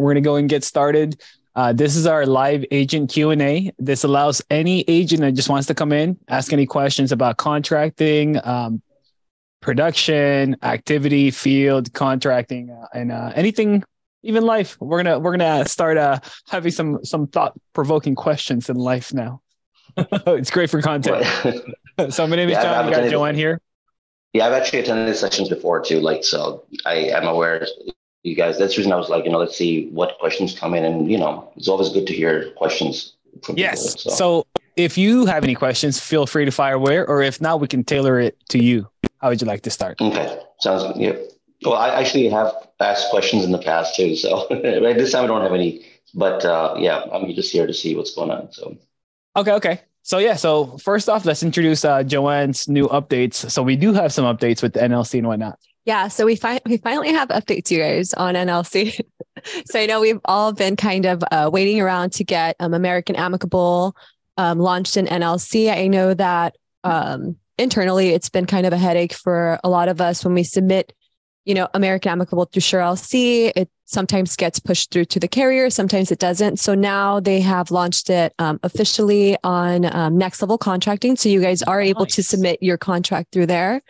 we're gonna go and get started. Uh, this is our live agent Q and A. This allows any agent that just wants to come in, ask any questions about contracting, um, production, activity, field, contracting, uh, and uh, anything, even life. We're gonna we're gonna start uh, having some some thought provoking questions in life now. it's great for content. so my name is Yeah, John. We got Joanne here. Yeah, I've actually attended sessions before too. Like, so I am aware you guys. That's the reason I was like, you know, let's see what questions come in, and you know, it's always good to hear questions from Yes. people. So. if you have any questions, feel free to fire away, or if not, we can tailor it to you. How would you like to start? okay, sounds good. Yeah. Well, I actually have asked questions in the past too. So right this time I don't have any, but uh, yeah, I'm just here to see what's going on. So Okay, okay. So yeah, so first off, let's introduce uh, Joanne's new updates. So we do have some updates with the NLC and whatnot. Yeah, so we fi- we finally have updates, you guys, on NLC. so I know we've all been kind of uh, waiting around to get um, American Amicable um, launched in NLC. I know that um, internally it's been kind of a headache for a lot of us when we submit, you know, American Amicable through Sure LC. It sometimes gets pushed through to the carrier, sometimes it doesn't. So now they have launched it um, officially on um, Next Level Contracting. So you guys are able to submit your contract through there.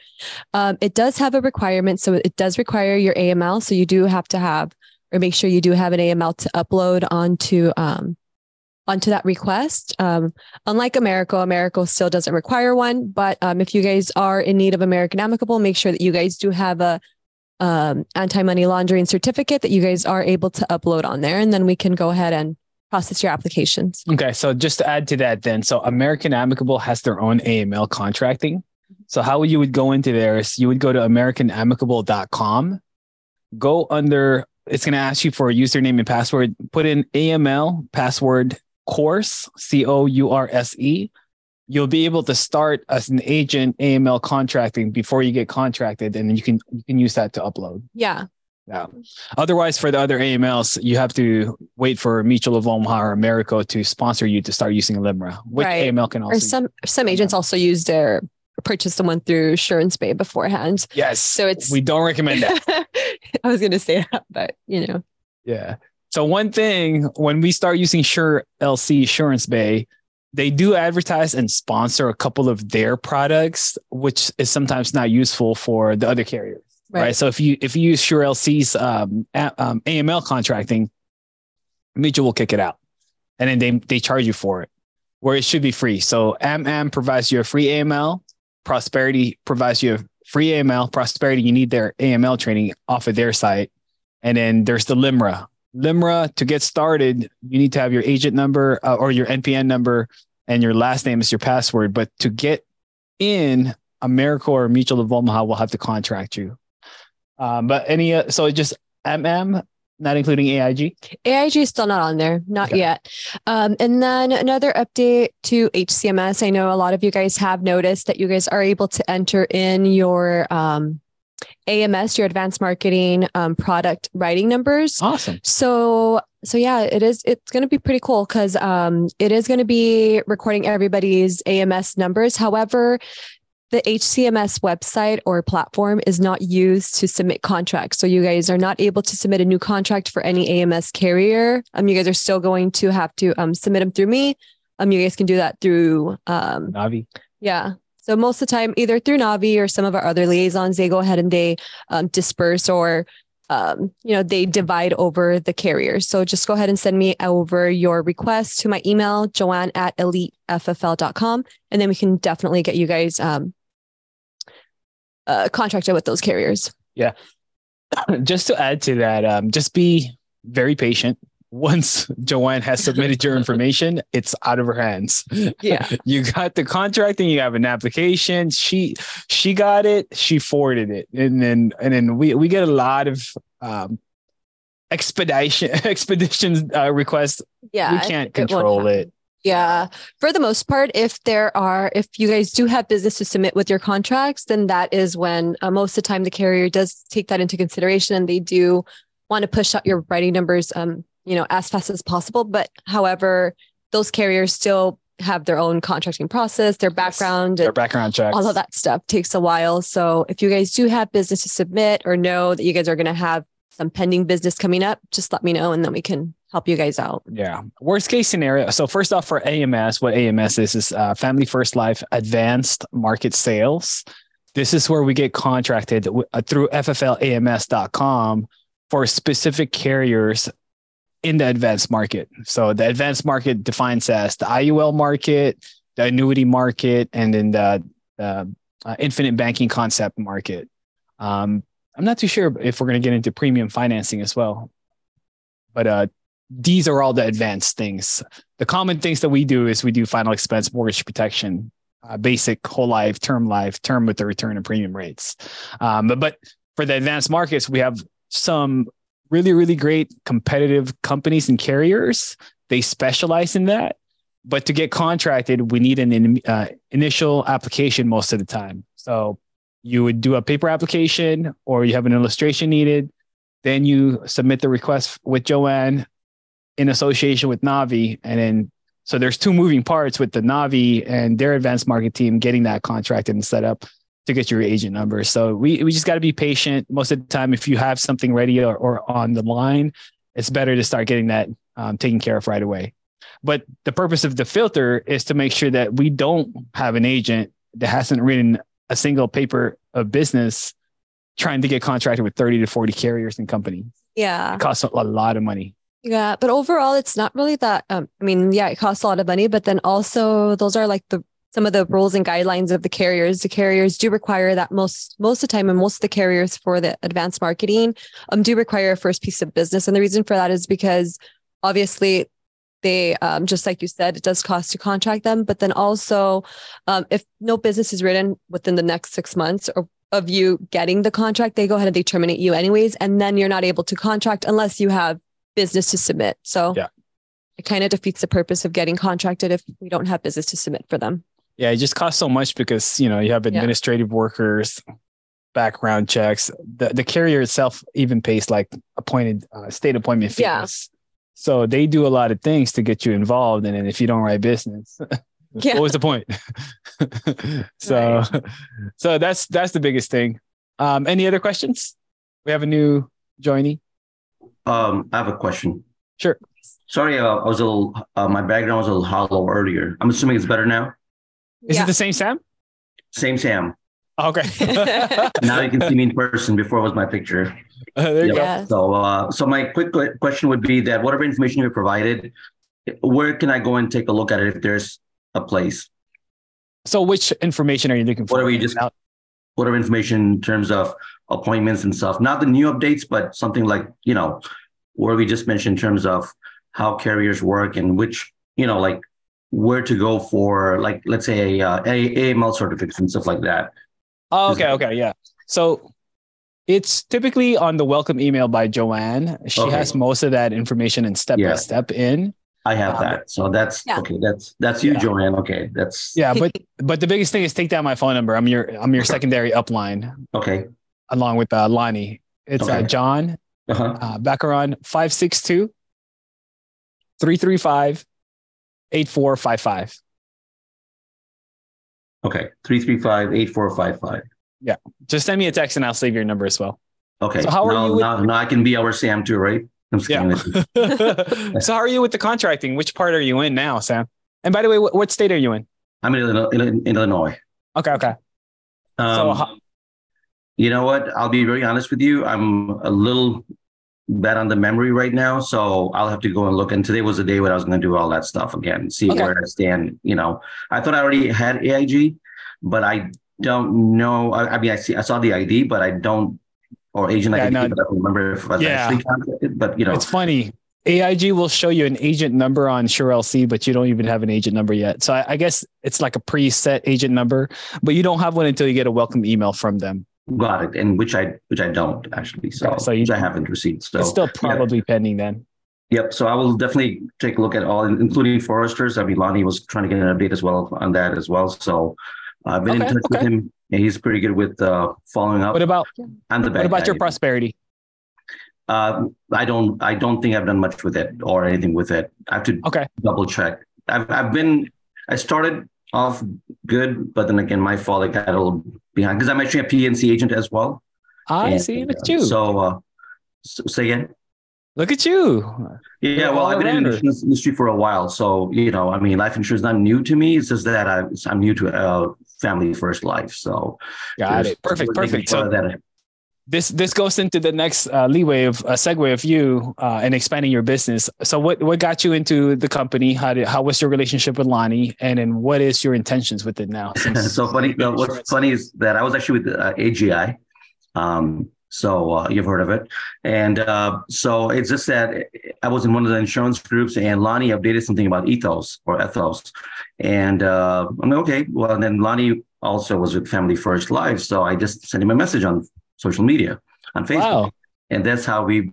Um, it does have a requirement. So it does require your AML. So you do have to have or make sure you do have an AML to upload onto um, onto that request. Um, unlike Americo, Americo still doesn't require one. But um, if you guys are in need of American Amicable, make sure that you guys do have a um, anti-money laundering certificate that you guys are able to upload on there, and then we can go ahead and process your applications. Okay, so just to add to that, then, so American Amicable has their own AML contracting. So how you would go into there is you would go to AmericanAmicable.com, go under. It's going to ask you for a username and password. Put in AML password course C O U R S E. You'll be able to start as an agent AML contracting before you get contracted, and then you can you can use that to upload. Yeah, Yeah. Otherwise, for the other AMLs, you have to wait for Mutual of Omaha or Americo to sponsor you to start using Limra, which Right. AML can also. or some some agents also use their purchase someone through Surance Bay beforehand. yes. So it's we don't recommend that. I was going to say that, but you know, yeah. So one thing when we start using Sure LC Assurance Bay, they do advertise and sponsor a couple of their products, which is sometimes not useful for the other carriers. Right. So if you if you use Sure LC's um, um, AML contracting, Mutual will kick it out, and then they they charge you for it, where it should be free. So MM provides you a free AML, Prosperity provides you a free AML. Prosperity you need their AML training off of their site, and then there's the Limra. Limra to get started, you need to have your agent number uh, or your NPN number, and your last name is your password. But to get in, Americo or Mutual of Omaha will have to contract you. Um, but any uh, so just MM, not including AIG. AIG is still not on there, not Okay. yet. Um, and then another update to HCMS. I know a lot of you guys have noticed that you guys are able to enter in your um, AMS, your advanced marketing um, product writing numbers. Awesome. So so yeah, it is it's going to be pretty cool cuz um it is going to be recording everybody's AMS numbers. However, the HCMS website or platform is not used to submit contracts. So you guys are not able to submit a new contract for any AMS carrier. Um you guys are still going to have to um submit them through me. Um you guys can do that through um Navi. yeah. So most of the time, either through Navi or some of our other liaisons, they go ahead and they um, disperse or um, you know they divide over the carriers. So just go ahead and send me over your request to my email, joanne at eliteffl.com, and then we can definitely get you guys um, uh, contracted with those carriers. Yeah. just to add to that, um, just be very patient. Once Joanne has submitted your information, it's out of her hands. Yeah. you got the contract and you have an application. She she got it, she forwarded it. And then and then we we get a lot of um expedition expedition uh, requests. Yeah. we can't it control happen. it. Yeah. For the most part, if there are, if you guys do have business to submit with your contracts, then that is when uh, most of the time the carrier does take that into consideration and they do want to push out your writing numbers, um, you know, as fast as possible. But however, those carriers still have their own contracting process, their background, Their background checks. all of that stuff takes a while. So if you guys do have business to submit or know that you guys are going to have some pending business coming up, just let me know and then we can help you guys out. Yeah. Worst case scenario. So first off, for AMS, what AMS is is uh, Family First Life Advanced Market Sales. This is where we get contracted uh, through FFLAMS.com for specific carriers in the advanced market. So the advanced market defines as the IUL market, the annuity market, and then the, uh, infinite banking concept market. Um, I'm not too sure if we're going to get into premium financing as well, but uh, these are all the advanced things. The common things that we do is we do final expense mortgage protection, uh, basic whole life, term life, term with the return and premium rates. Um, but, but for the advanced markets, we have some really, really great competitive companies and carriers. They specialize in that. But to get contracted, we need an uh, initial application most of the time. So you would do a paper application or you have an illustration needed. Then you submit the request with Joanne in association with Navi. And then, so there's two moving parts with the Navi and their advanced market team getting that contracted and set up to get your agent number. So we, we just got to be patient. Most of the time, if you have something ready or, or on the line, it's better to start getting that um, taken care of right away. But the purpose of the filter is to make sure that we don't have an agent that hasn't written a single paper of business trying to get contracted with 30 to 40 carriers and companies. Yeah. It costs a lot of money. Yeah. But overall, it's not really that. Um, I mean, yeah, it costs a lot of money, but then also those are like the some of the rules and guidelines of the carriers. The carriers do require that most most of the time, and most of the carriers for the advanced marketing um, do require a first piece of business. And the reason for that is because obviously they um, just like you said it does cost to contract them but then also um, if no business is written within the next six months or of you getting the contract they go ahead and they terminate you anyways and then you're not able to contract unless you have business to submit so yeah. it kind of defeats the purpose of getting contracted if we don't have business to submit for them yeah it just costs so much because you know you have administrative yeah. workers background checks the, the carrier itself even pays like appointed uh, state appointment fees yeah so they do a lot of things to get you involved. And then if you don't write business, yeah. what was the point? so, right. so that's, that's the biggest thing. Um, any other questions? We have a new joinee. Um, I have a question. Sure. Sorry, uh, I was a little, uh, my background was a little hollow earlier. I'm assuming it's better now. Is yeah. it the same Sam? Same Sam. Okay. now you can see me in person. Before it was my picture. Uh, there you yep. go. So, uh, so my quick question would be that whatever information you provided, where can I go and take a look at it if there's a place? So, which information are you looking for? Whatever you just, whatever information in terms of appointments and stuff, not the new updates, but something like you know, where we just mentioned in terms of how carriers work and which you know, like where to go for, like let's say a, uh, a AML certificates and stuff like that. Oh, okay, okay, yeah. So it's typically on the welcome email by Joanne. She okay. has most of that information and step by step in. I have um, that. So that's yeah. okay. That's that's you, yeah. Joanne. Okay. That's yeah, but but the biggest thing is take down my phone number. I'm your I'm your secondary upline. Okay. Along with uh, Lonnie. It's uh, okay. uh, John uh-huh. uh, Baccaron 562 335 8455. Okay. 335 8455. Yeah. Just send me a text and I'll save your number as well. Okay. So how are now, you? With- now, now I can be our Sam too, right? yeah. so how are you with the contracting? Which part are you in now, Sam? And by the way, what, what state are you in? I'm in, in, in Illinois. Okay. Okay. Um, so how- you know what? I'll be very honest with you. I'm a little bad on the memory right now, so I'll have to go and look. And today was the day when I was going to do all that stuff again, see okay. where I stand. You know, I thought I already had AIG, but I don't know. I, I, mean, I see, I saw the ID, but I don't, or agent yeah, ID, no, but I don't remember if I was yeah. actually contacted. But you know, it's funny. AIG will show you an agent number on SureLC, but you don't even have an agent number yet. So I, I, guess it's like a preset agent number, but you don't have one until you get a welcome email from them. Got it, and which I which I don't actually. So, so you, which I haven't received. So it's still probably yeah. pending then. Yep. So I will definitely take a look at all, including Foresters. I mean, Lonnie was trying to get an update as well on that as well. So I've been okay, in touch okay. with him, and he's pretty good with uh, following up. What about I'm the What about your prosperity? Uh, I don't. I don't think I've done much with it or anything with it. I have to okay. double check. I've I've been. I started off good, but then again, my fault. I got a little behind because I'm actually a PNC agent as well. I and, see. It's you. So uh, So, say again. Look at you. Yeah, well, I've been in the insurance industry for a while, so you know, I mean, life insurance is not new to me. It's just that I, I'm new to uh, family first life. So, got it. Perfect, perfect. So that this this goes into the next uh, leeway of a segue of you uh, and expanding your business. So, what what got you into the company? How did how was your relationship with Lonnie? And then what is your intentions with it now? so funny. what's funny is that I was actually with uh, AGI. Um, so uh, you've heard of it. And uh, so it's just that I was in one of the insurance groups and Lonnie updated something about ethos or ethos. And uh, I'm like, okay, well, and then Lonnie also was with Family First Life. So I just sent him a message on social media on Facebook. Wow. And that's how we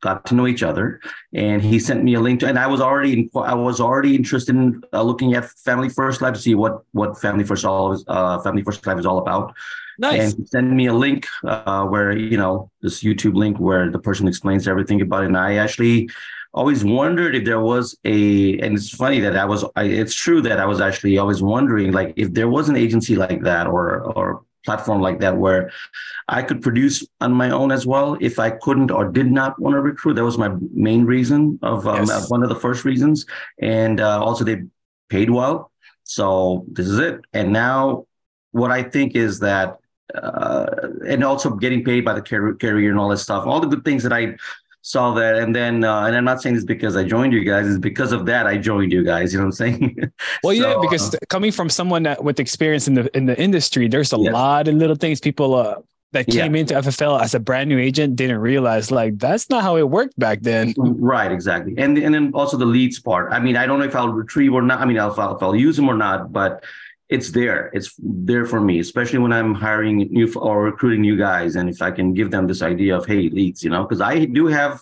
got to know each other. And he sent me a link to, and I was already, I was already interested in uh, looking at Family First Life to see what, what Family First all, uh, Family First Life is all about. Nice. And send me a link uh, where you know this YouTube link where the person explains everything about it. And I actually always wondered if there was a, and it's funny that I was. I, it's true that I was actually always wondering like if there was an agency like that or or platform like that where I could produce on my own as well if I couldn't or did not want to recruit. That was my main reason of um, yes. one of the first reasons, and uh, also they paid well. So this is it. And now what I think is that uh, and also getting paid by the car- carrier and all that stuff, all the good things that I saw that. And then, uh, and I'm not saying this because I joined you guys, it's because of that I joined you guys. You know what I'm saying? well, so, yeah, because uh, coming from someone that with experience in the in the industry, there's a yes. lot of little things people uh, that came yeah. into FFL as a brand new agent didn't realize like that's not how it worked back then. Right, exactly. And and then also the leads part. I mean, I don't know if I'll retrieve or not. I mean, I'll, if I'll use them or not, but it's there. It's there for me, especially when I'm hiring new or recruiting new guys. And if I can give them this idea of, hey, leads, you know, because I do have,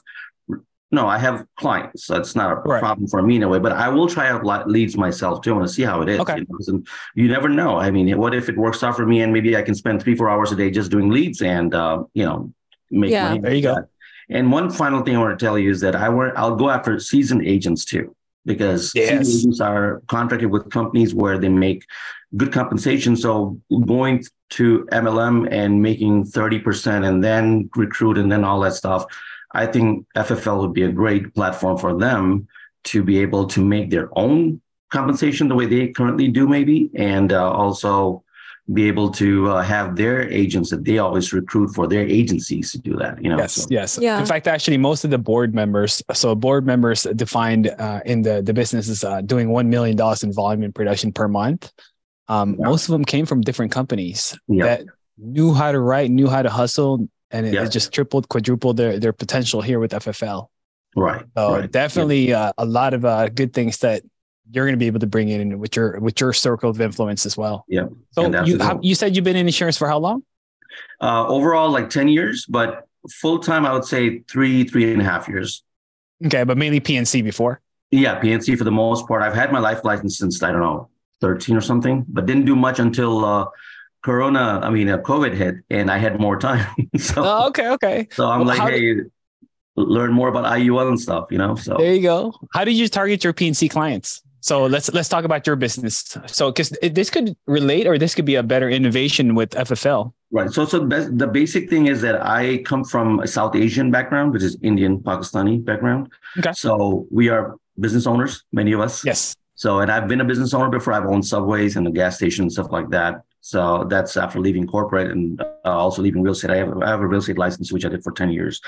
no, I have clients. So it's not a right. problem for me in a way, but I will try out leads myself too. I want to see how it is. Okay. You, know? you never know. I mean, what if it works out for me and maybe I can spend three, four hours a day just doing leads and, uh, you know, make yeah. money. There you go. That. And one final thing I want to tell you is that I work, I'll go after seasoned agents too because yes. agents are contracted with companies where they make good compensation. So going to MLM and making 30% and then recruit and then all that stuff, I think FFL would be a great platform for them to be able to make their own compensation the way they currently do, maybe, and uh, also be able to uh, have their agents that they always recruit for their agencies to do that you know yes so. yes yeah. in fact actually most of the board members so board members defined uh, in the the business is uh, doing $1 million in volume in production per month um, yeah. most of them came from different companies yeah. that knew how to write knew how to hustle and it, yeah. it, just tripled quadrupled their their potential here with ffl right so right. definitely uh, a lot of uh, good things that you're going to be able to bring in with your with your circle of influence as well. Yeah. So you how, you said you've been in insurance for how long? Uh, overall, like ten years, but full time, I would say three three and a half years. Okay, but mainly PNC before. Yeah, PNC for the most part. I've had my life license since I don't know thirteen or something, but didn't do much until. Uh, Corona, I mean, uh, COVID hit, and I had more time. so, oh, okay, okay. So I'm well, like, hey, did... learn more about IUL and stuff, you know. So there you go. How did you target your PNC clients? So let's let's talk about your business. So because this could relate, or this could be a better innovation with FFL. Right. So so the basic thing is that I come from a South Asian background, which is Indian Pakistani background. Okay. So we are business owners, many of us. Yes. So and I've been a business owner before. I've owned subways and a gas station and stuff like that. So that's after leaving corporate and uh, also leaving real estate. I have, I have a real estate license, which I did for 10 years.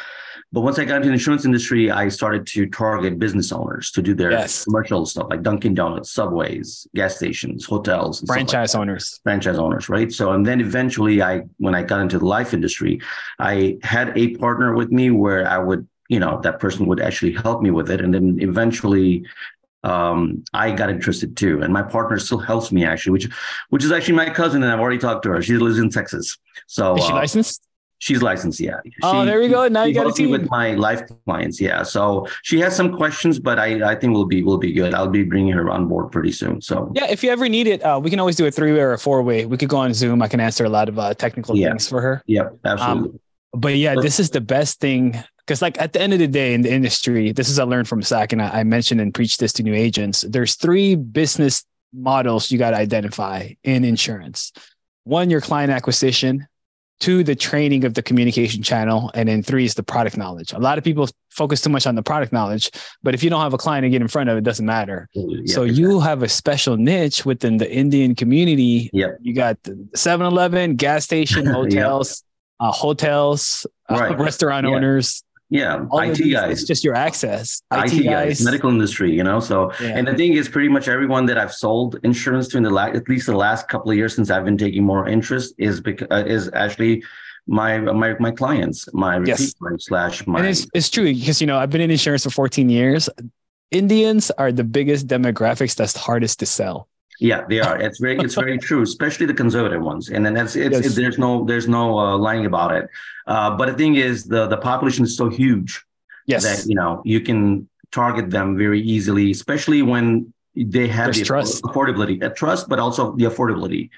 But once I got into the insurance industry, I started to target business owners to do their yes. commercial stuff like Dunkin' Donuts, Subways, gas stations, hotels, franchise like owners, franchise owners, right? So, and then eventually I, when I got into the life industry, I had a partner with me where I would you know that person would actually help me with it and then eventually um, I got interested too. And my partner still helps me actually, which which is actually my cousin, and I've already talked to her. She lives in Texas. So is she uh, licensed? She's licensed, yeah. She, oh, there we go. Now you got to see with my life clients, yeah. So she has some questions, but I I think we'll be we'll be good. I'll be bringing her on board pretty soon. So yeah, if you ever need it, uh, we can always do a three way or a four way. We could go on Zoom. I can answer a lot of uh, technical yeah. things for her. Yep, absolutely. Um, but yeah, this is the best thing because like at the end of the day in the industry, this is I learned from Zach and I, I mentioned and preached this to new agents. There's three business models you got to identify in insurance. One, your client acquisition. two, the training of the communication channel, and then three is the product knowledge. A lot of people focus too much on the product knowledge, but if you don't have a client to get in front of, it doesn't matter. Yeah, so exactly. you have a special niche within the Indian community. Yeah, you got 7-Eleven, gas station, hotels, yep. uh, hotels, uh, right. uh, restaurant yeah. owners. Yeah, IT these, guys. It's just your access. IT, IT guys, guys, medical industry, you know. So, yeah. and the thing is, pretty much everyone that I've sold insurance to in the last, at least the last couple of years since I've been taking more interest, is because uh, is actually my my my clients, my repeat yes. slash my. And it's it's true because you know I've been in insurance for 14 years. Indians are the biggest demographics that's hardest to sell. Yeah, they are. It's very, it's very true, especially the conservative ones. And then that's it's, yes. it, there's no there's no uh, lying about it. Uh, but the thing is, the the population is so huge yes. that you know you can target them very easily, especially when they have there's the trust. affordability, a trust, but also the affordability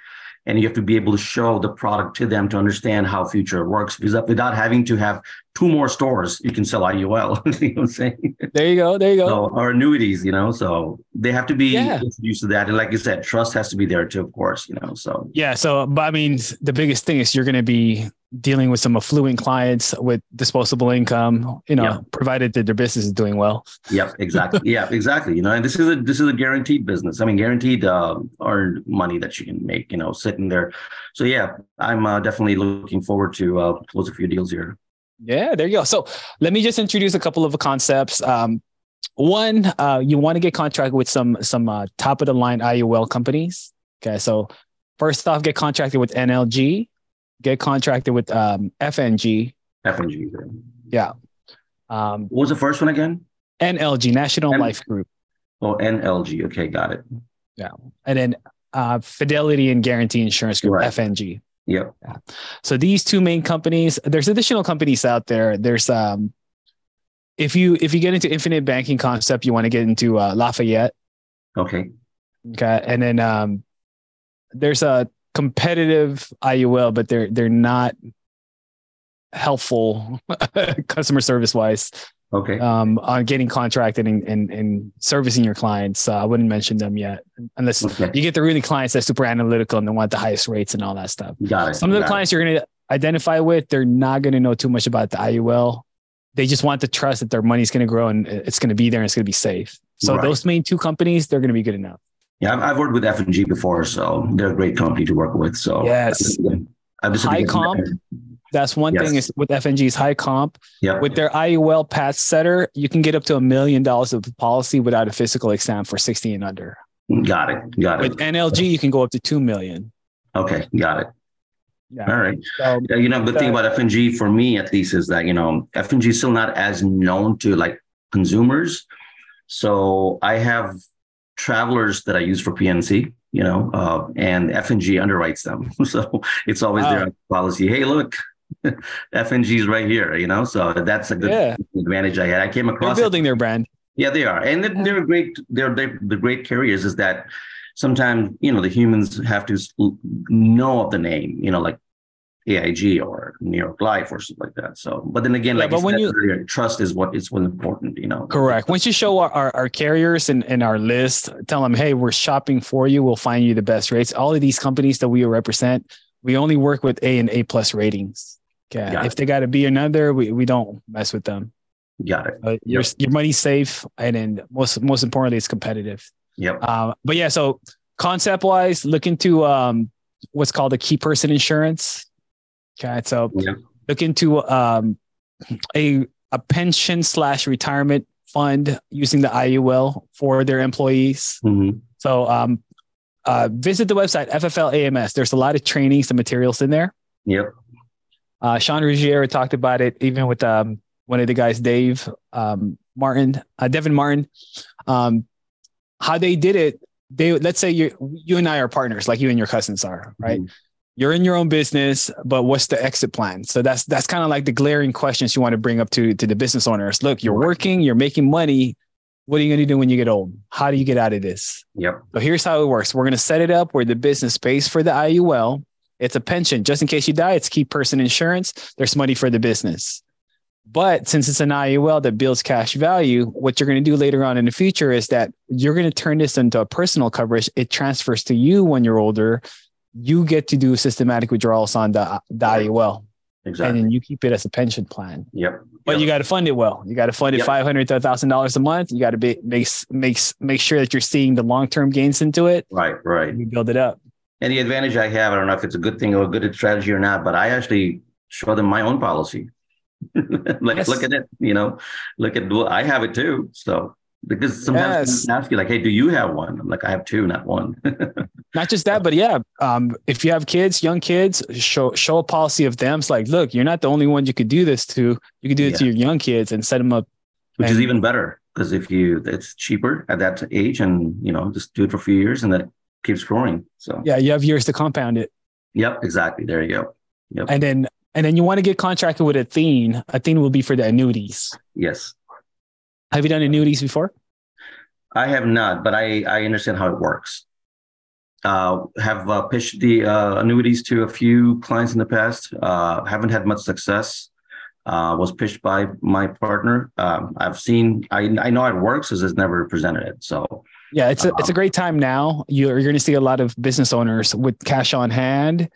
and you have to be able to show the product to them to understand how future works because without having to have two more stores you can sell IUL you know what I'm saying? There you go there you go. So, or annuities you know so they have to be yeah. introduced to that and like you said trust has to be there too of course you know so. Yeah so but I mean the biggest thing is you're going to be dealing with some affluent clients with disposable income, you know, yep. provided that their business is doing well. Yep, exactly. yeah, exactly. You know, and this is a this is a guaranteed business. I mean, guaranteed uh, earned money that you can make. You know, sitting there. So yeah, I'm uh, definitely looking forward to uh, close a few deals here. Yeah, there you go. So let me just introduce a couple of concepts. Um, one, uh, you want to get contracted with some some uh, top of the line IUL companies. Okay, so first off, get contracted with NLG get contracted with um, FNG. FNG. Yeah. Um, what was the first one again? NLG, National N- Life Group. Oh, NLG. Okay, got it. Yeah. And then uh, Fidelity and Guaranty Insurance Group, right. FNG. Yep. Yeah. So these two main companies, there's additional companies out there. There's um if you if you get into infinite banking concept, you want to get into uh, Lafayette. Okay. Okay. And then um there's a competitive IUL, but they're they're not helpful customer service wise. Okay. Um, on getting contracted and, and, and servicing your clients. Uh, I wouldn't mention them yet, unless okay. you get the really clients that super analytical and they want the highest rates and all that stuff. Got it. Some of the Got clients it. you're going to identify with, they're not going to know too much about the IUL. They just want the trust that their money's going to grow and it's going to be there and it's going to be safe. So right. those main two companies, they're going to be good enough. Yeah, I've, I've worked with FNG before, so they're a great company to work with. So yes, I've just high comp. That's one yes. thing is with FNG's high comp. Yeah. With their IUL Pathsetter, you can get up to a million dollars of policy without a physical exam for 60 and under. Got it. Got it. With NLG, you can go up to two million. Okay, got it. Yeah. All right. So, you know, the thing uh, about FNG for me at least is that, you know, FNG is still not as known to like consumers. So I have travelers that I use for PNC, you know, uh, and FNG underwrites them. so it's always wow. their policy. Hey, look, FNG is right here, you know. So that's a good yeah. advantage I had. I came across they're building it. their brand. Yeah, they are, and they're, they're great. They're, they're the great carriers. Is that sometimes you know the humans have to know of the name, you know, like AIG or New York Life or something like that. So, but then again, yeah, like but when you earlier, trust is what is what's important, you know. Correct. Once you show our, our, our carriers and, and our list, tell them, hey, we're shopping for you. We'll find you the best rates. All of these companies that we represent, we only work with A and A plus ratings. Okay. Got if it. they got a B or another, we, we don't mess with them. Got it. Uh, your your money's safe, and then most most importantly, it's competitive. Yep. Uh, but yeah, so concept wise, look into um, what's called a key person insurance. Okay, so yeah. look into um, a a pension slash retirement fund using the IUL for their employees. Mm-hmm. So um, uh, visit the website FFL AMS. There's a lot of trainings and materials in there. Yep. Uh, Sean Ruggiero talked about it even with um, one of the guys, Dave um, Martin, uh, Devin Martin. Um, how they did it, they let's say you you and I are partners, like you and your cousins are, right? Mm-hmm you're in your own business, but what's the exit plan? So that's that's kind of like the glaring questions you want to bring up to to the business owners. Look, you're working, you're making money. What are you going to do when you get old? How do you get out of this? Yep. So here's how it works. We're going to set it up where the business pays for the IUL. It's a pension. Just in case you die, it's key person insurance. There's money for the business. But since it's an IUL that builds cash value, what you're going to do later on in the future is that you're going to turn this into a personal coverage. It transfers to you when you're older you get to do systematic withdrawals on the, uh, Right. IUL Exactly. and then you keep it as a pension plan. yep. But yep. you got to fund it well. You got to fund it Yep. five hundred to thousand dollars a month. You got to be make make make sure that you're seeing the long term gains into it. right, right. You build it up. And the advantage I have, I don't know if it's a good thing or a good strategy or not, but I actually show them my own policy. like, Yes. look at it, you know, look at, well, I have it too. So, because sometimes Yes. people ask you, like, hey, do you have one? I'm like, I have two, not one. Not just that, but yeah, um, if you have kids, young kids, show show a policy of them. It's like, look, you're not the only one you could do this to. You could do it to your young kids and set them up. Which is even better because if you, it's cheaper at that age and, you know, just do it for a few years and that keeps growing. So, Yeah, you have years to compound it, yep, exactly. There you go. Yep. and then and then you want to get contracted with Athene. Athene will be for the annuities. yes. Have you done annuities before? I have not, but I, I understand how it works. Uh, have uh, pitched the uh, annuities to a few clients in the past. Uh, haven't had much success. Uh, was pitched by my partner. Um, I've seen. I I know it works, because it's never presented it. So Yeah, it's a it's a great time now. You're, you're going to see a lot of business owners with cash on hand.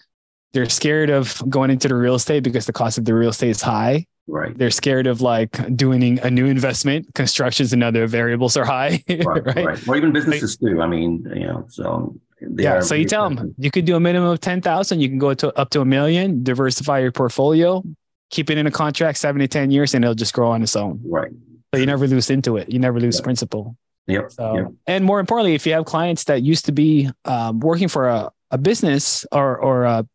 They're scared of going into the real estate because the cost of the real estate is high. Right, They're scared of like doing a new investment. Constructions and other variables are high, right, right? right, or even businesses too. I mean, you know, so Yeah. So you tell them you could do a minimum of ten thousand. You can go to up to a million. Diversify your portfolio. Keep it in a contract seven to ten years, and it'll just grow on its own. Right. So you never lose into it. You never lose Yeah. principal. Yep. So, yep. and more importantly, if you have clients that used to be um, working for a, a business or or a,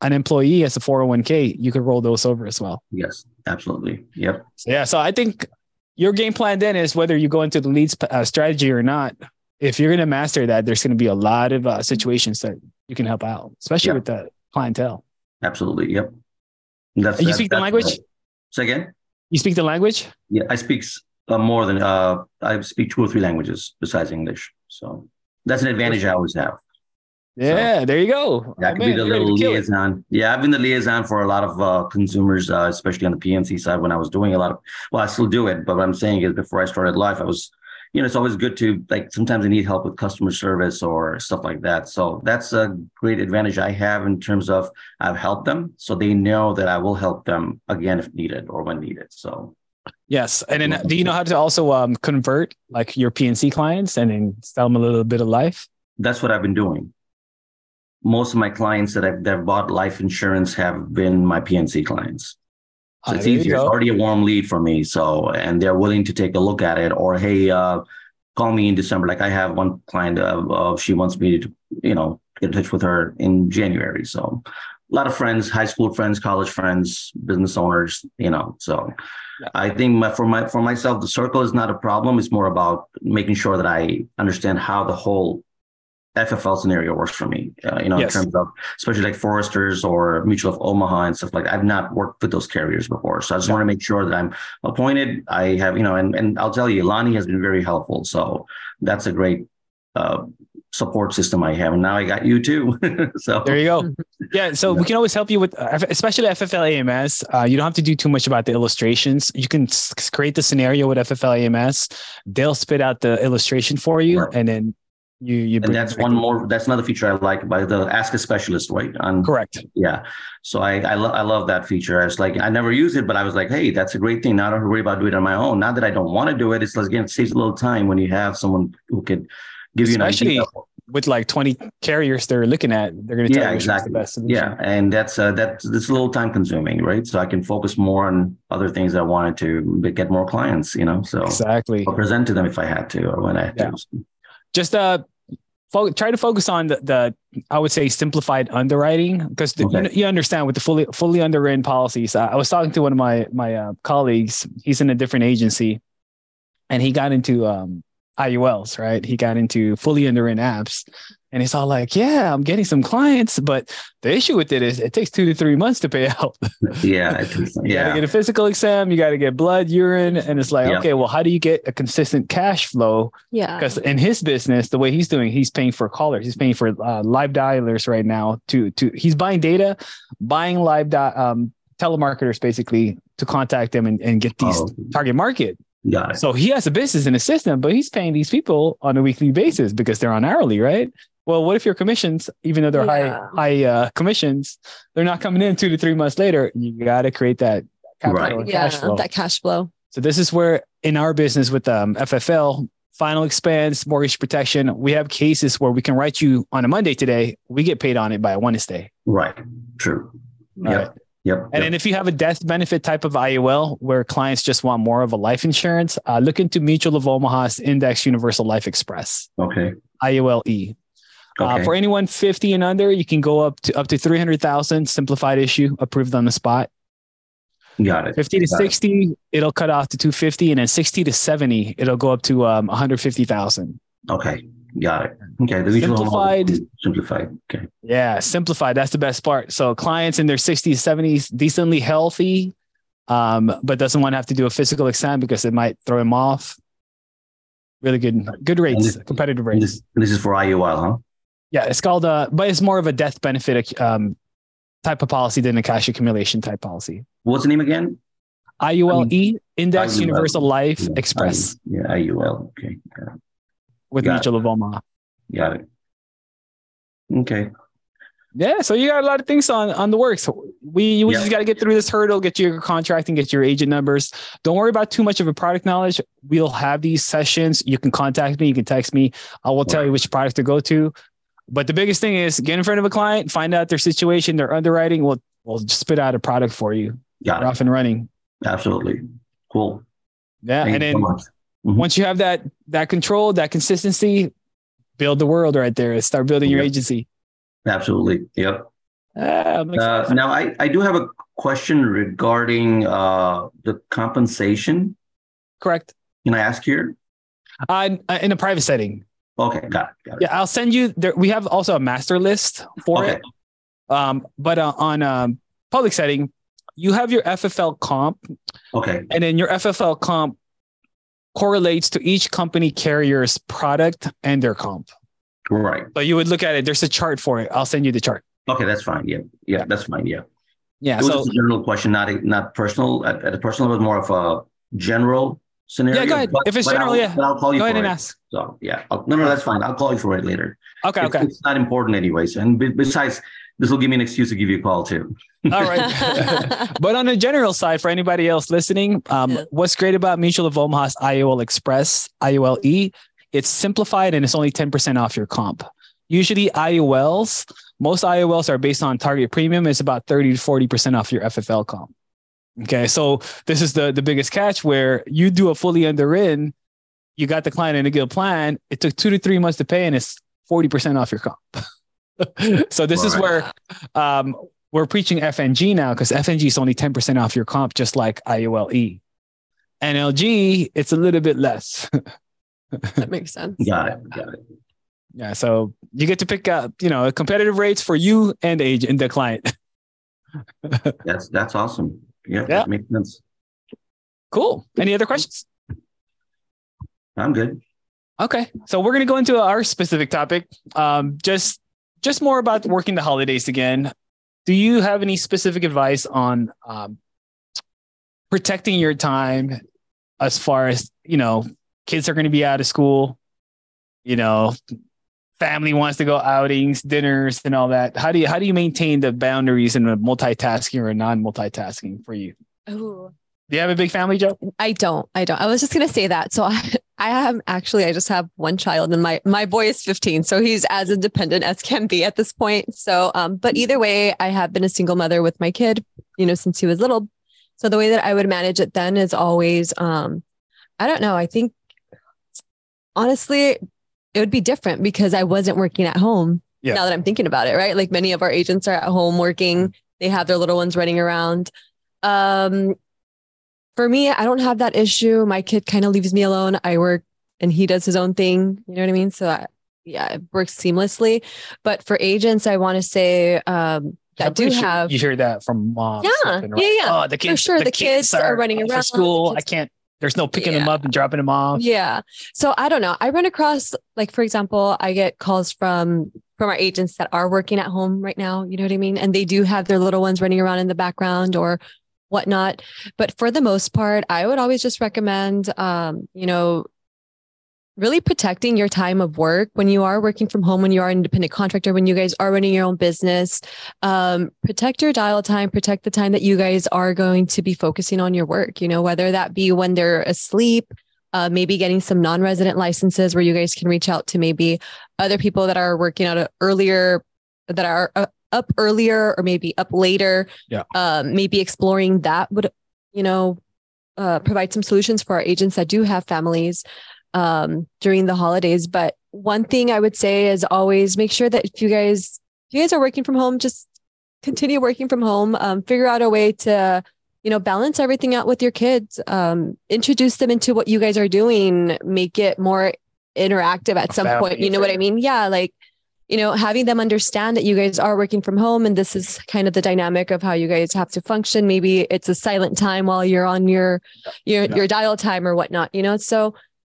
an employee as a 401k, you could roll those over as well. Yes. Absolutely. Yep. So, yeah. So I think your game plan then is whether you go into the leads uh, strategy or not. If you're going to master that, there's going to be a lot of uh, situations that you can help out, especially with the clientele. Absolutely. Yep. That's you speak the language? right. Say again. You speak the language? Yeah, I speak uh, more than uh, I speak two or three languages besides English. So that's an advantage I always have. Yeah, there you go. That Oh, could man, be the little liaison. Yeah, I've been the liaison for a lot of uh, consumers, uh, especially on the PNC side. When I was doing a lot of, well, I still do it, but what I'm saying is, before I started life, I was, you know, it's always good to like. Sometimes I need help with customer service or stuff like that. So that's a great advantage I have in terms of I've helped them, so they know that I will help them again if needed or when needed. So Yes. And then do you know how to also um, convert like your PNC clients and then sell them a little bit of life? that's what I've been doing. Most of my clients that I've that have bought life insurance have been my PNC clients. So Ah, it's easier. It's already a warm lead for me. So and they're willing to take a look at it. Or hey, uh, call me in December. Like I have one client. Uh, uh, she wants me to, you know, get in touch with her in January. So a lot of friends, high school friends, college friends, business owners. You know, so. Yeah. I think my, for my for myself, the circle is not a problem. It's more about making sure that I understand how the whole FFL scenario works for me. Uh, you know, Yes. in terms of especially like Foresters or Mutual of Omaha and stuff like that. I've not worked with those carriers before, so I just want to make sure that I'm appointed. I have, you know, and and I'll tell you, Lonnie has been very helpful. So that's a great uh, support system I have, and now I got you too. so There you go. Yeah. So Yeah. we can always help you with, uh, especially FFL AMS. Uh, you don't have to do too much about the illustrations. You can s- create the scenario with FFL AMS. They'll spit out the illustration for you, Right. and then you you. and that's one more. That's another feature I like by the Ask a Specialist way on Correct. Yeah. So I I, lo- I love that feature. I was like, I never use it, but I was like, hey, that's a great thing. Now I don't have to worry about doing it on my own. Not that I don't want to do it. It's like, again, it saves a little time when you have someone who could give you an Especially idea. With like twenty carriers they're looking at, they're going to tell Yeah, you exactly. the best solution. Yeah, and that's uh, that's that's a little time consuming, right? So I can focus more on other things that I wanted to get more clients, you know. So Exactly. or present to them if I had to or when I had Yeah. to. just uh fo- try to focus on the, the I would say simplified underwriting because you, Okay. know, you understand with the fully fully underwritten policies. Uh, I was talking to one of my my uh, colleagues. He's in a different agency, and he got into um, IULs. Right, he got into fully underwritten apps, and he's all like, "Yeah, I'm getting some clients, but the issue with it is it takes two to three months to pay out. Yeah, I think so. You got to yeah, get a physical exam, you got to get blood, urine, and it's like, Yeah. okay, well, how do you get a consistent cash flow Yeah. because in his business, the way he's doing, he's paying for callers. He's paying for uh, live dialers right now. To to he's buying data, buying live di- um, telemarketers basically to contact them and, and get these Oh. target market. Yeah. So he has a business in his system, but he's paying these people on a weekly basis because they're on hourly, right? Well, what if your commissions, even though they're Yeah. high high uh, commissions, they're not coming in two to three months later? You got to create that capital Right. and Yeah, cash flow. that cash flow. So this is where in our business with um, FFL, final expense, mortgage protection, we have cases where we can write you on a Monday today. We get paid on it by a Wednesday. Right. True. All Yep. right. Yep. And yep. then if you have a death benefit type of IUL where clients just want more of a life insurance, uh, look into Mutual of Omaha's Index Universal Life Express, okay. IULE. Uh, for anyone 50 and under, you can go up to up to 300,000 simplified issue approved on the spot. Got it. 50 to Got 60, it'll cut off to 250 and then 60 to 70, it'll go up to um, 150,000. Okay. Got it. Okay. The Simplified. Simplified. Okay. Yeah, simplified. That's the best part. So clients in their 60s, 70s, decently healthy, um, but doesn't want to have to do a physical exam because it might throw him off. Really good, good rates, this- competitive rates. this, this is for IUL, huh? Yeah, it's called uh, but it's more of a death benefit um, type of policy than a cash accumulation type policy. What's the name again? IULE, Index IUL. Universal Life Yeah, Express I- yeah, IUL. Okay. Got with got of Omaha. Got it. Okay. Yeah, so you got a lot of things on on the works. We we Yeah. just got to get through this hurdle, get your contract, and get your agent numbers. Don't worry about too much of a product knowledge. We'll have these sessions. You can contact me. You can text me. I will tell you which product to go to. But the biggest thing is get in front of a client, find out their situation, their underwriting. We'll we'll spit out a product for you. Got it. off and running. Absolutely. Cool. Yeah, Thank and then so much. Mhm. once you have that that control, that consistency, build the world right there. Start building your Yep. agency. Absolutely. Yep. Ah, I'm Uh, now, I, I do have a question regarding uh, the compensation. Correct. Can I ask here? Uh, in a private setting. Okay, got it. Got it. Yeah, I'll send you there. We have also a master list for Okay. it. Um, but uh, on um, public setting, you have your FFL comp, Okay. and then your FFL comp correlates to each company carrier's product and their comp. Right. So you would look at it. There's a chart for it. I'll send you the chart. Okay, that's fine. Yeah. Yeah, that's fine. Yeah. Yeah. it was So a general question, not a, not personal. At, at a personal, it was more of a general scenario. Yeah, go ahead. But- If it's general, I'll, yeah. but I'll call you go for ahead and it. ask. So yeah, I'll, no, no, that's fine. I'll call you for it later. Okay. It's, Okay. it's not important anyways. And be, besides, this will give me an excuse to give you a call too. All right. but on the general side, for anybody else listening, um, Yeah. what's great about Mutual of Omaha's IUL Express, IULE, it's simplified and it's only 10% off your comp. Usually IULs, most IULs are based on target premium. It's about 30 to 40% off your FFL comp. Okay. So this is the, the biggest catch where you do a fully underwritten, you got the client in a good plan. It took two to three months to pay and it's 40% off your comp. so this is where um, we're preaching FNG now because FNG is only 10% off your comp, just like IULE. NLG, it's a little bit less. that makes sense. Got it. Got it. yeah. So you get to pick up, you know, competitive rates for you and the agent, the client. That's that's awesome. Yeah, Yeah. makes sense. cool. Any other questions? I'm good. Okay. So we're going to go into our specific topic. Um, just, just more about working the holidays again. Do you have any specific advice on um, protecting your time as far as, you know, kids are going to be out of school, you know, family wants to go outings, dinners and all that. How do you, how do you maintain the boundaries and the multitasking or non-multitasking for you? Do you have a big family, Joe? I don't. I don't. I was just gonna say that. So I, I am actually. I just have one child, and my my boy is 15, so he's as independent as can be at this point. So, um, but either way, I have been a single mother with my kid, you know, since he was little. So the way that I would manage it then is always, um, I don't know. I think honestly, it would be different because I wasn't working at home. Yeah. Now that I'm thinking about it, right? Like many of our agents are at home working. They have their little ones running around. Um, for me, I don't have that issue. My kid kind of leaves me alone. I work and he does his own thing. You know what I mean? So I, yeah, it works seamlessly. But for agents, I want to say um, that I'm do sure have you hear that from moms. Yeah, and yeah, yeah. Oh, the kids, sure, the kids are running around. for school. I can't. There's no picking them up and dropping them off. Yeah. So I don't know. I run across like for example, I get calls from from our agents that are working at home right now, you know what I mean? And they do have their little ones running around in the background or whatnot. But for the most part, I would always just recommend um, you know, really protecting your time of work when you are working from home, when you are an independent contractor, when you guys are running your own business. Um, protect your dial time, protect the time that you guys are going to be focusing on your work, you know, whether that be when they're asleep, uh, maybe getting some non-resident licenses where you guys can reach out to maybe other people that are working out earlier that are uh, up earlier or maybe up later. Yeah. Um, maybe exploring that would you know uh, provide some solutions for our agents that do have families um, during the holidays but one thing i would say is always make sure that if you guys if you guys are working from home just continue working from home um, figure out a way to you know, balance everything out with your kids. Um, introduce them into what you guys are doing. Make it more interactive at some point. You know what I mean? Yeah, like you know, having them understand that you guys are working from home and this is kind of the dynamic of how you guys have to function. Maybe it's a silent time while you're on your your yeah. your dial time or whatnot. You know, so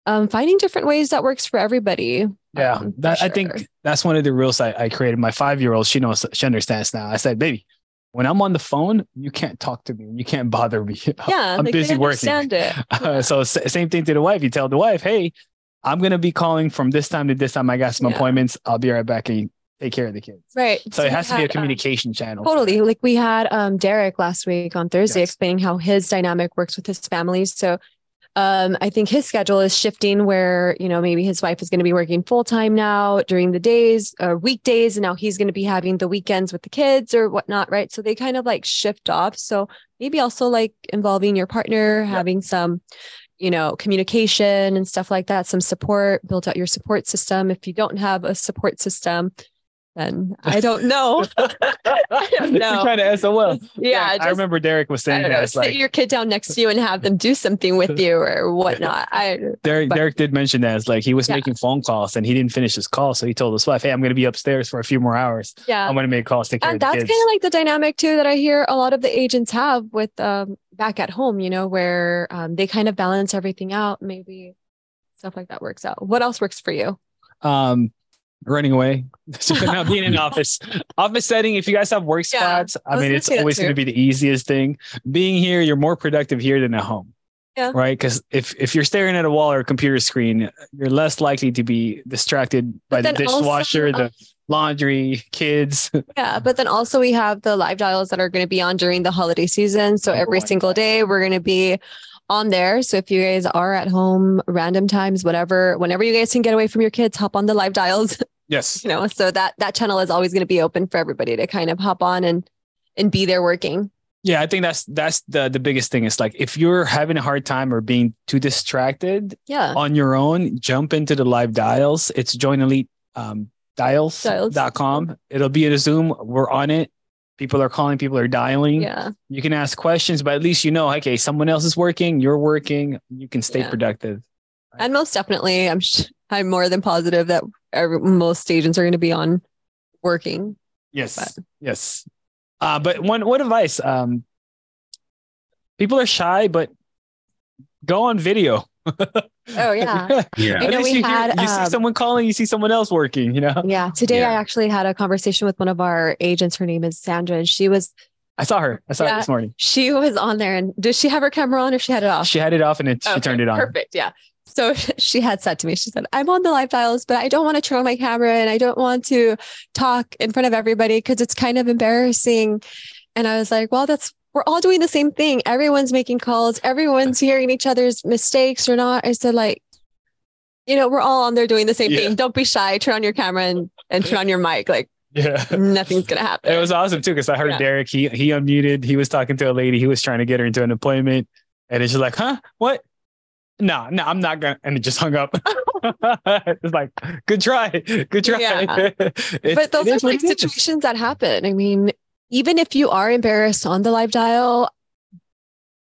um, finding different ways that works for everybody. Yeah, um, that, sure. I think that's one of the rules I, I created. My five year old, she knows, she understands now. I said, baby, when I'm on the phone, you can't talk to me. You can't bother me. Yeah, I'm busy working. Yeah. Uh, so same thing to the wife. You tell the wife, hey, I'm gonna be calling from this time to this time. I got some yeah. appointments. I'll be right back and take care of the kids. Right. So, so it has to be a uh, communication uh, channel. Totally. Like we had um, Derek last week on Thursday yes. explaining how his dynamic works with his family. So um, I think his schedule is shifting where, you know, maybe his wife is going to be working full time now during the days or uh, weekdays. And now he's going to be having the weekends with the kids or whatnot. Right. So they kind of like shift off. So maybe also like involving your partner, having some, you know, communication and stuff like that, some support, build out your support system. If you don't have a support system, then I don't know. I don't know. Trying to SOL. Yeah, just, I remember Derek was saying that. sit like, your kid down next to you and have them do something with you or whatnot. I Derek but, Derek did mention that. It's like he was yeah. making phone calls and he didn't finish his call, so he told his wife, "Hey, I'm going to be upstairs for a few more hours. Yeah, I'm going to make calls to care and that's kind of like the dynamic too that I hear a lot of the agents have with um, back at home. You know, where um, they kind of balance everything out. Maybe stuff like that works out. What else works for you? Um, running away. Not being in office. Office setting, if you guys have work spots, yeah, I, I mean, it's always going to be the easiest thing. Being here, you're more productive here than at home. Yeah. Right. Because if, if you're staring at a wall or a computer screen, you're less likely to be distracted by the dishwasher, also, the laundry, kids. Yeah. But then also we have the live dials that are going to be on during the holiday season. So oh, every single day we're going to be on there. So if you guys are at home, random times, whatever, whenever you guys can get away from your kids, hop on the live dials. Yes. you know, so that that channel is always going to be open for everybody to kind of hop on and and be there working. Yeah, I think that's that's the the biggest thing. Is like if you're having a hard time or being too distracted, yeah, on your own, jump into the live dials. It's join elite um, dials.com. Dials. It'll be in a Zoom. We're on it. People are calling, people are dialing. Yeah. You can ask questions, but at least you know, okay, someone else is working, you're working, you can stay yeah. productive. Right? And most definitely, I'm sh- I'm more than positive that every, most agents are going to be on working. Yes. But. Yes. Uh, but one one advice, um, people are shy, but go on video. Oh yeah. yeah. You know, we you, had, hear, you um, see someone calling, you see someone else working, you know? Yeah. Today yeah. I actually had a conversation with one of our agents. Her name is Sandra, and she was I saw her. I saw yeah, her this morning. She was on there and did she have her camera on or she had it off? She had it off and it, okay, she turned it on. Perfect. Yeah. So she had said to me, she said, I'm on the live dials, but I don't want to turn on my camera and I don't want to talk in front of everybody because it's kind of embarrassing. And I was like, well, that's we're all doing the same thing. Everyone's making calls, everyone's hearing each other's mistakes or not. I said, like, you know, we're all on there doing the same yeah. thing. Don't be shy. Turn on your camera and, and turn on your mic. Like, yeah, nothing's gonna happen. It was awesome too because I heard yeah. Derek. He he unmuted. He was talking to a lady. He was trying to get her into an appointment, and it's just like, huh, what? No, no, I'm not gonna. And it just hung up. it's like, good try, good try. Yeah. but those are like situations that happen. I mean, even if you are embarrassed on the live dial,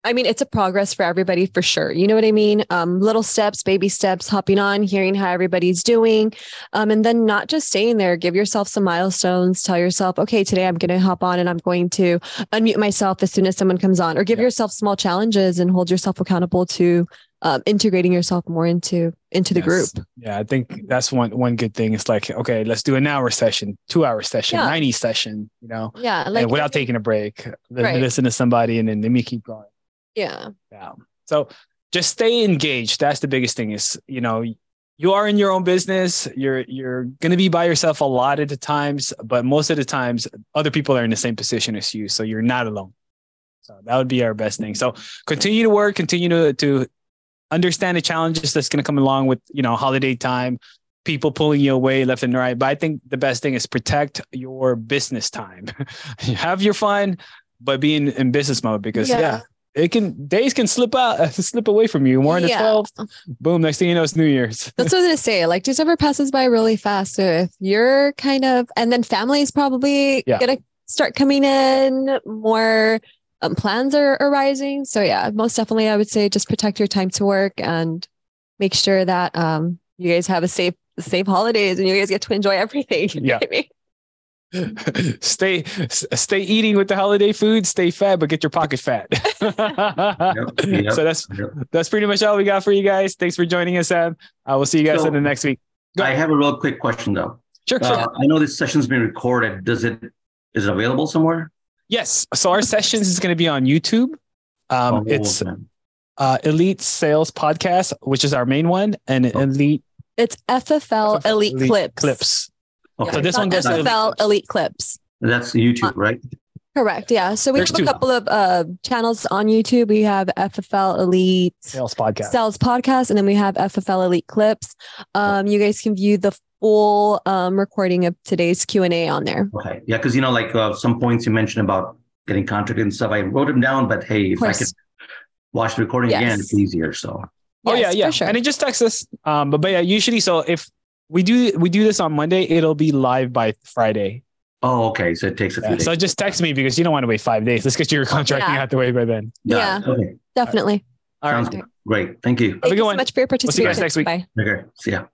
I mean, it's a progress for everybody for sure. You know what I mean? Um, little steps, baby steps, hopping on, hearing how everybody's doing. Um, and then not just staying there, give yourself some milestones. Tell yourself, okay, today I'm going to hop on and I'm going to unmute myself as soon as someone comes on, or give yeah. yourself small challenges and hold yourself accountable to um, integrating yourself more into into the yes. group. Yeah, I think that's one one good thing. It's like, okay, let's do an hour session, two hour session, yeah. 90 session, you know, yeah, like, without taking a break, right. listen to somebody and then let me keep going. Yeah. Yeah. So just stay engaged. That's the biggest thing is, you know, you are in your own business. You're you're going to be by yourself a lot of the times, but most of the times other people are in the same position as you, so you're not alone. So that would be our best thing. So continue to work, continue to to understand the challenges that's going to come along with you know holiday time, people pulling you away left and right. But I think the best thing is protect your business time. Have your fun, but be in, in business mode because yeah. yeah it can days can slip out slip away from you. More than yeah. 12, boom, next thing you know, it's New Year's. That's what I was gonna say. Like December passes by really fast. So if you're kind of and then family is probably yeah. gonna start coming in, more um, plans are arising. So yeah, most definitely I would say just protect your time to work and make sure that um you guys have a safe safe holidays and you guys get to enjoy everything. yeah. I mean? stay stay eating with the holiday food stay fat but get your pocket fat yep, yep, so that's yep. that's pretty much all we got for you guys thanks for joining us Sam. i will see you guys so, in the next week Go. i have a real quick question though sure, uh, sure. i know this session's been recorded does it is it available somewhere yes so our sessions is going to be on youtube um, oh, it's uh, elite sales podcast which is our main one and oh. elite it's ffl, FFL elite, elite clips clips Okay. So this one goes FFL to Elite Clips. That's YouTube, uh, right? Correct. Yeah. So we There's have a couple of uh, channels on YouTube. We have FFL Elite Sales Podcast, Sales Podcast, and then we have FFL Elite Clips. Um, you guys can view the full um, recording of today's Q and A on there. Okay. Yeah, because you know, like uh, some points you mentioned about getting contracted and stuff. I wrote them down, but hey, if I could watch the recording yes. again, it's easier. So. Oh yes, yeah, yeah, sure. and it just texts us. Um, but but yeah, usually so if we do we do this on Monday. It'll be live by Friday. Oh, okay. So it takes a few yeah, days. So just text me because you don't want to wait five days. Let's get your contract yeah. out the way by then. Yeah, yeah. Okay. definitely. All right. Sounds great. Thank you. Thank you so much for your participation. We'll see you guys next week. Bye. Okay. See ya.